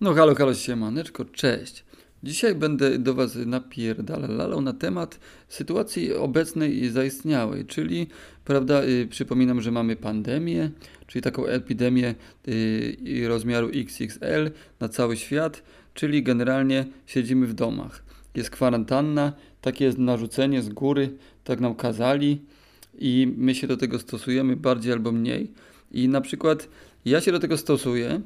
No halo, halo, siemaneczko, cześć. Dzisiaj będę do Was napierdalał na temat sytuacji obecnej i zaistniałej, czyli, prawda, y, przypominam, że mamy pandemię, czyli taką epidemię y, rozmiaru XXL na cały świat, czyli generalnie siedzimy w domach. Jest kwarantanna, takie jest narzucenie z góry, tak nam kazali i my się do tego stosujemy bardziej albo mniej. I na przykład ja się do tego stosuję,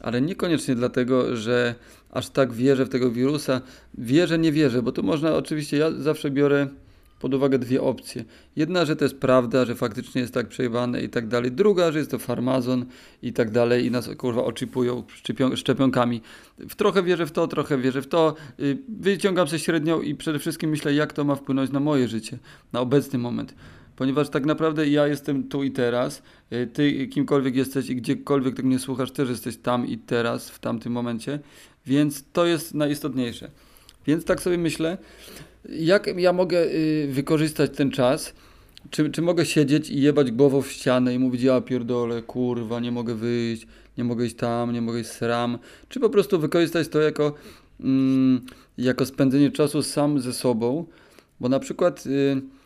ale niekoniecznie dlatego, że aż tak wierzę w tego wirusa. Wierzę, nie wierzę, bo tu można oczywiście, ja zawsze biorę pod uwagę dwie opcje. Jedna, że to jest prawda, że faktycznie jest tak przejebane i tak dalej. Druga, że jest to farmazon i tak dalej i nas kurwa oczypują szczepionkami. W trochę wierzę w to, trochę wierzę w to. Y, wyciągam się średnią i przede wszystkim myślę, jak to ma wpłynąć na moje życie, na obecny moment ponieważ tak naprawdę ja jestem tu i teraz, y, ty kimkolwiek jesteś i gdziekolwiek tak mnie słuchasz, też jesteś tam i teraz, w tamtym momencie, więc to jest najistotniejsze. Więc tak sobie myślę, jak ja mogę y, wykorzystać ten czas, czy, czy mogę siedzieć i jebać głową w ścianę i mówić, ja pierdolę, kurwa, nie mogę wyjść, nie mogę iść tam, nie mogę iść sram, czy po prostu wykorzystać to jako, mm, jako spędzenie czasu sam ze sobą, bo na przykład... Y,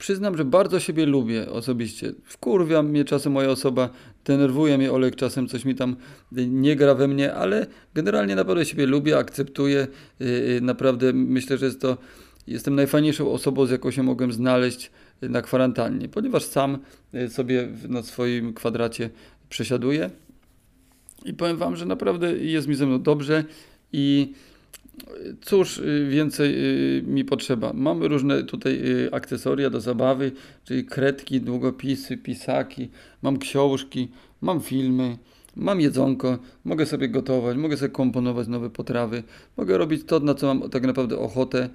przyznam, że bardzo siebie lubię osobiście. Wkurwia mnie czasem moja osoba, denerwuje mnie Olek czasem, coś mi tam nie gra we mnie, ale generalnie naprawdę siebie lubię, akceptuję. Y, y, naprawdę myślę, że jest to, jestem najfajniejszą osobą, z jaką się mogłem znaleźć na kwarantannie, ponieważ sam y, sobie na swoim kwadracie przesiaduję. I powiem Wam, że naprawdę jest mi ze mną dobrze i Cóż y, więcej y, mi potrzeba? Mamy różne tutaj y, akcesoria do zabawy, czyli kredki, długopisy, pisaki, mam książki, mam filmy, mam jedzonko, mogę sobie gotować, mogę sobie komponować nowe potrawy, mogę robić to, na co mam tak naprawdę ochotę.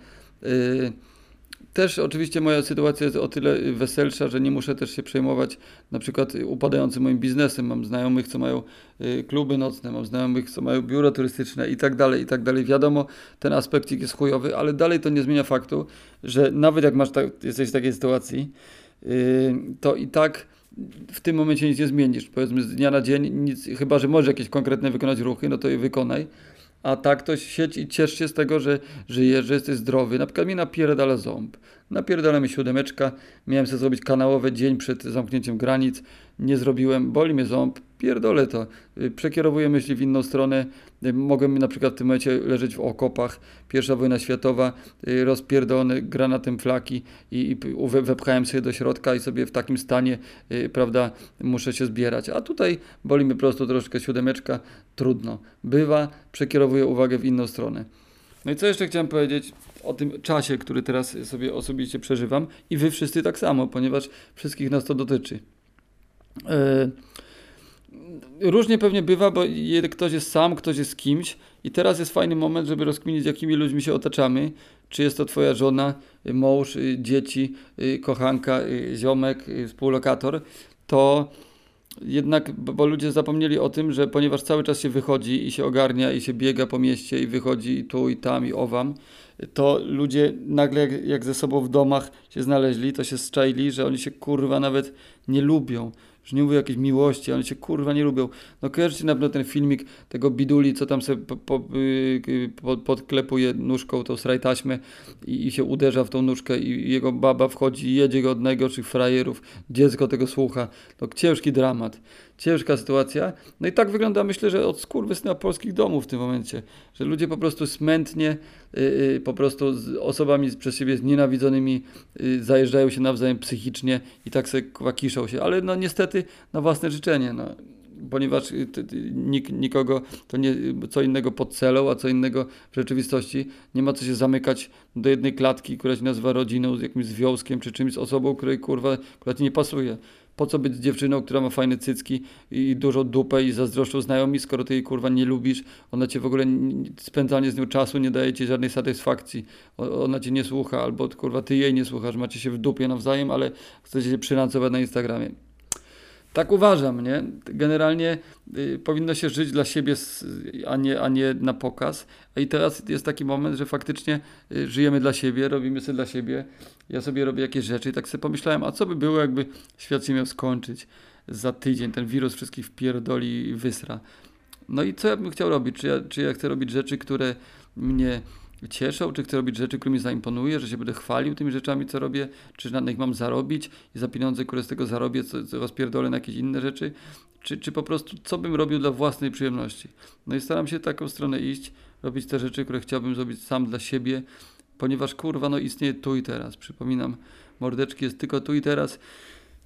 Też oczywiście moja sytuacja jest o tyle weselsza, że nie muszę też się przejmować na przykład upadającym moim biznesem. Mam znajomych, co mają y, kluby nocne, mam znajomych, co mają biura turystyczne i tak dalej, i tak dalej. Wiadomo, ten aspekcik jest chujowy, ale dalej to nie zmienia faktu, że nawet jak masz tak, jesteś w takiej sytuacji, y, to i tak w tym momencie nic nie zmienisz. Powiedzmy z dnia na dzień, nic, chyba że możesz jakieś konkretne wykonać ruchy, no to je wykonaj a tak to siedź i ciesz się z tego, że żyjesz, że jesteś zdrowy. Na przykład mi napierdala ząb. Napierdala mi siódemeczka. Miałem sobie zrobić kanałowe dzień przed zamknięciem granic. Nie zrobiłem. Boli mnie ząb. Pierdolę to, y, przekierowuję myśli w inną stronę, y, mogę na przykład w tym momencie leżeć w okopach, pierwsza wojna światowa, y, rozpierdolony granatem flaki i, i wepchałem sobie do środka i sobie w takim stanie, prawda, muszę się zbierać, a tutaj boli mnie po prostu troszkę siódemeczka, trudno, bywa, przekierowuję uwagę w inną stronę. No i co jeszcze chciałem powiedzieć o tym czasie, który teraz sobie osobiście przeżywam i wy wszyscy tak samo, ponieważ wszystkich nas to dotyczy. Yy, różnie pewnie bywa, bo ktoś jest sam, ktoś jest kimś i teraz jest fajny moment, żeby rozkminić, jakimi ludźmi się otaczamy. Czy jest to twoja żona, mąż, dzieci, kochanka, ziomek, współlokator, to jednak, bo ludzie zapomnieli o tym, że ponieważ cały czas się wychodzi i się ogarnia i się biega po mieście i wychodzi tu i tam i owam, to ludzie nagle jak, jak ze sobą w domach się znaleźli, to się zczaili, że oni się kurwa nawet nie lubią już nie mówię o jakiejś miłości, oni się kurwa nie lubią. No kojarzycie na pewno ten filmik tego biduli, co tam sobie po, po, po, podklepuje nóżką tą srajtaśmę i, i się uderza w tą nóżkę i jego baba wchodzi i jedzie go od najgorszych frajerów. Dziecko tego słucha. No ciężki dramat ciężka sytuacja. No i tak wygląda, myślę, że od skurwysyna polskich domów w tym momencie, że ludzie po prostu smętnie, yy, po prostu z osobami przez siebie nienawidzonymi yy, zajeżdżają się nawzajem psychicznie i tak sobie kiszą się, ale no niestety na własne życzenie, no ponieważ y, nik, nikogo to nie co innego pod celą, a co innego w rzeczywistości. Nie ma co się zamykać do jednej klatki, która się nazywa rodziną, z jakimś związkiem czy czymś z osobą, której kurwa, która ci nie pasuje. Po co być z dziewczyną, która ma fajne cycki i dużo dupę i zazdroszczą znajomi, skoro ty jej kurwa nie lubisz, ona cię w ogóle spędzanie z nią czasu nie daje ci żadnej satysfakcji, ona cię nie słucha, albo kurwa ty jej nie słuchasz, macie się w dupie nawzajem, ale chcecie się przylancować na Instagramie. Tak uważam, nie? Generalnie y, powinno się żyć dla siebie, a nie, a nie na pokaz. I teraz jest taki moment, że faktycznie y, żyjemy dla siebie, robimy sobie dla siebie. Ja sobie robię jakieś rzeczy i tak sobie pomyślałem, a co by było, jakby świat się miał skończyć za tydzień, ten wirus wszystkich wpierdoli i wysra. No i co ja bym chciał robić? Czy ja, czy ja chcę robić rzeczy, które mnie cieszą, czy chcę robić rzeczy, które mi zaimponuje, że się będę chwalił tymi rzeczami, co robię, czy na nich mam zarobić i za pieniądze, które z tego zarobię, co, co rozpierdolę na jakieś inne rzeczy, czy, czy po prostu co bym robił dla własnej przyjemności. No i staram się taką stronę iść, robić te rzeczy, które chciałbym zrobić sam dla siebie, ponieważ kurwa, no istnieje tu i teraz. Przypominam, mordeczki jest tylko tu i teraz.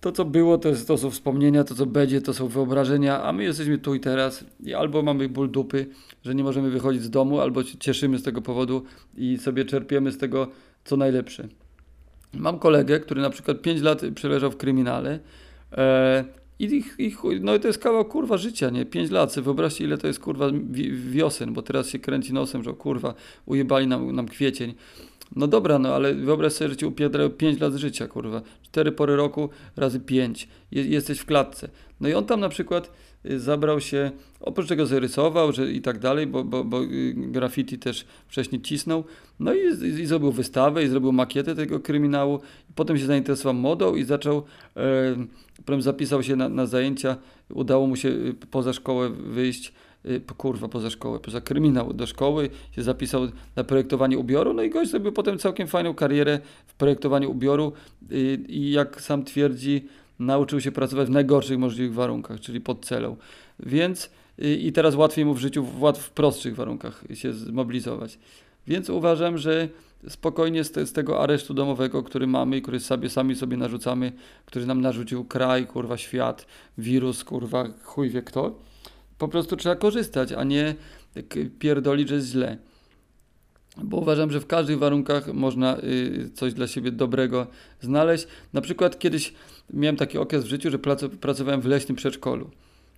To, co było, to, jest, to są wspomnienia, to, co będzie, to są wyobrażenia, a my jesteśmy tu i teraz. I albo mamy ból dupy, że nie możemy wychodzić z domu, albo cieszymy z tego powodu i sobie czerpiemy z tego, co najlepsze. Mam kolegę, który na przykład 5 lat przeleżał w kryminale. E, i, i, no i to jest kawał kurwa życia, nie? 5 lat, wyobraźcie ile to jest kurwa wiosen, bo teraz się kręci nosem, że kurwa ujebali nam, nam kwiecień. No dobra, no ale wyobraź sobie, że ci upiedrają 5 lat życia, kurwa. 4 pory roku razy 5. Je, jesteś w klatce. No i on tam na przykład y, zabrał się, oprócz tego zarysował że i tak dalej, bo, bo, bo y, graffiti też wcześniej cisnął. No i, i, zrobił wystawę i zrobił makietę tego kryminału. Potem się zainteresował modą i zaczął, e, potem zapisał się na, na zajęcia. Udało mu się y, poza szkołę wyjść kurwa, poza szkołę, poza kryminał do szkoły, się zapisał na projektowanie ubioru, no i gość zrobił potem całkiem fajną karierę w projektowaniu ubioru y, i jak sam twierdzi, nauczył się pracować w najgorszych możliwych warunkach, czyli pod celą. Więc y, i teraz łatwiej mu w życiu w, w prostszych warunkach się zmobilizować. Więc uważam, że spokojnie z, te, z, tego aresztu domowego, który mamy i który sobie sami sobie narzucamy, który nam narzucił kraj, kurwa, świat, wirus, kurwa, chuj wie kto, po prostu trzeba korzystać, a nie pierdolić, że jest źle. Bo uważam, że w każdych warunkach można y, coś dla siebie dobrego znaleźć. Na przykład kiedyś miałem taki okres w życiu, że pracowałem w leśnym przedszkolu.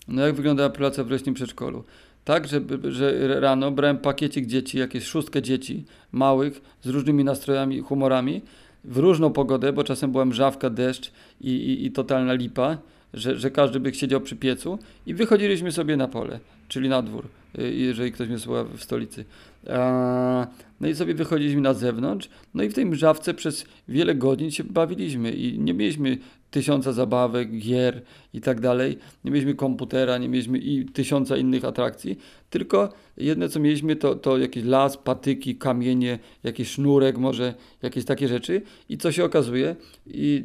No jak wyglądała praca w leśnym przedszkolu? Tak, że, że rano brałem pakiecik dzieci, jakieś szóstkę dzieci małych, z różnymi nastrojami i humorami, w różną pogodę, bo czasem była mrzawka, deszcz i, i, i totalna lipa że, że każdy by siedział przy piecu i wychodziliśmy sobie na pole, czyli na dwór, y, jeżeli ktoś mnie słucha w stolicy. No i sobie wychodziliśmy na zewnątrz, no i w tej mrzawce przez wiele godzin się bawiliśmy i nie mieliśmy tysiąca zabawek, gier i tak dalej. Nie mieliśmy komputera, nie mieliśmy i tysiąca innych atrakcji, tylko jedne co mieliśmy to, to jakiś las, patyki, kamienie, jakiś sznurek może, jakieś takie rzeczy. I co się okazuje? I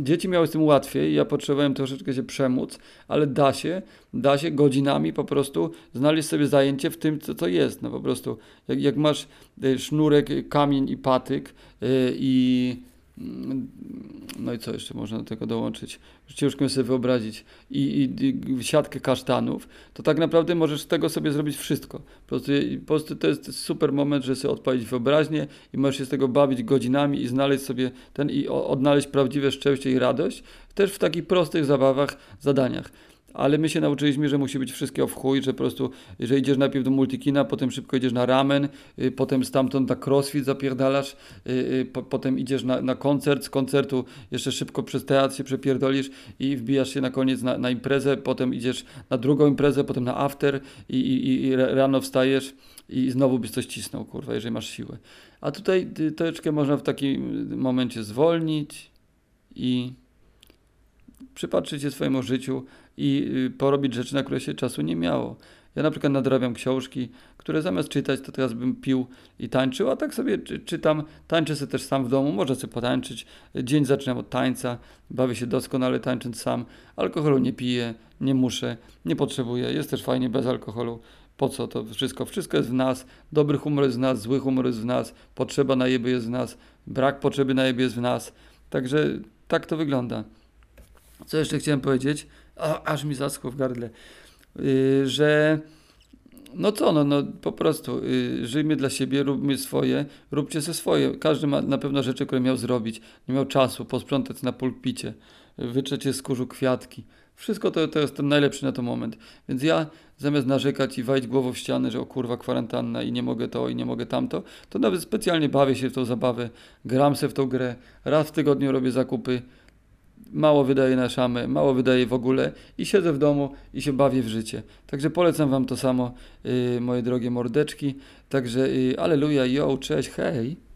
dzieci miały z tym łatwiej, ja potrzebowałem troszeczkę się przemóc, ale da się, da się godzinami po prostu znaleźć sobie zajęcie w tym, co to jest, no po prostu jak, jak masz y, sznurek, kamień i patyk yy, i no i co jeszcze można do tego dołączyć? Ciężko sobie wyobrazić. I, i, I, siatkę kasztanów, to tak naprawdę możesz z tego sobie zrobić wszystko. Po prostu, po prostu to jest super moment, żeby sobie odpalić wyobraźnię i możesz się z tego bawić godzinami i znaleźć sobie ten i odnaleźć prawdziwe szczęście i radość też w takich prostych zabawach, zadaniach ale my się nauczyliśmy, że musi być wszystkiego w chuj, że po prostu, że idziesz najpierw do multikina, potem szybko idziesz na ramen, y, potem stamtąd na crossfit zapierdalasz, y, y, po, potem idziesz na, na koncert, z koncertu jeszcze szybko przez teatr się przepierdolisz i wbijasz się na koniec na, na imprezę, potem idziesz na drugą imprezę, potem na after i, i, i rano wstajesz i znowu byś coś cisnął, kurwa, jeżeli masz siłę. A tutaj troszeczkę można w takim momencie zwolnić i przypatrzyć się swojemu życiu i y, porobić rzeczy, na które się czasu nie miało. Ja na przykład nadrabiam książki, które zamiast czytać, to teraz bym pił i tańczył, a tak sobie czytam, tańczę sobie też sam w domu, można sobie potańczyć. Dzień zaczynam od tańca, bawię się doskonale tańcząc sam. Alkoholu nie piję, nie muszę, nie potrzebuję, jest też fajnie bez alkoholu. Po co to wszystko? Wszystko jest w nas, dobry humor jest w nas, zły humor jest w nas, potrzeba najeby jest w nas, brak potrzeby najeby jest w nas. Także tak to wygląda. Co jeszcze chciałem powiedzieć? O, aż mi zaschło w gardle. Yy, że no co, no, no po prostu yy, żyjmy dla siebie, róbmy swoje, róbcie ze swoje. Każdy ma na pewno rzeczy, które miał zrobić. Nie miał czasu posprzątać na pulpicie, wyczecie z kurzu kwiatki. Wszystko to, to jest ten najlepszy na to moment. Więc ja zamiast narzekać i walić głową w ścianę, że o kurwa kwarantanna i nie mogę to i nie mogę tamto, to nawet specjalnie bawię się w tą zabawę, gram se w tą grę, raz w tygodniu robię zakupy, mało wydaję na szamę, mało wydaję w ogóle i siedzę w domu i się bawię w życie. Także polecam Wam to samo, yy, moje drogie mordeczki. Także yy, aleluja, yo, cześć, hej.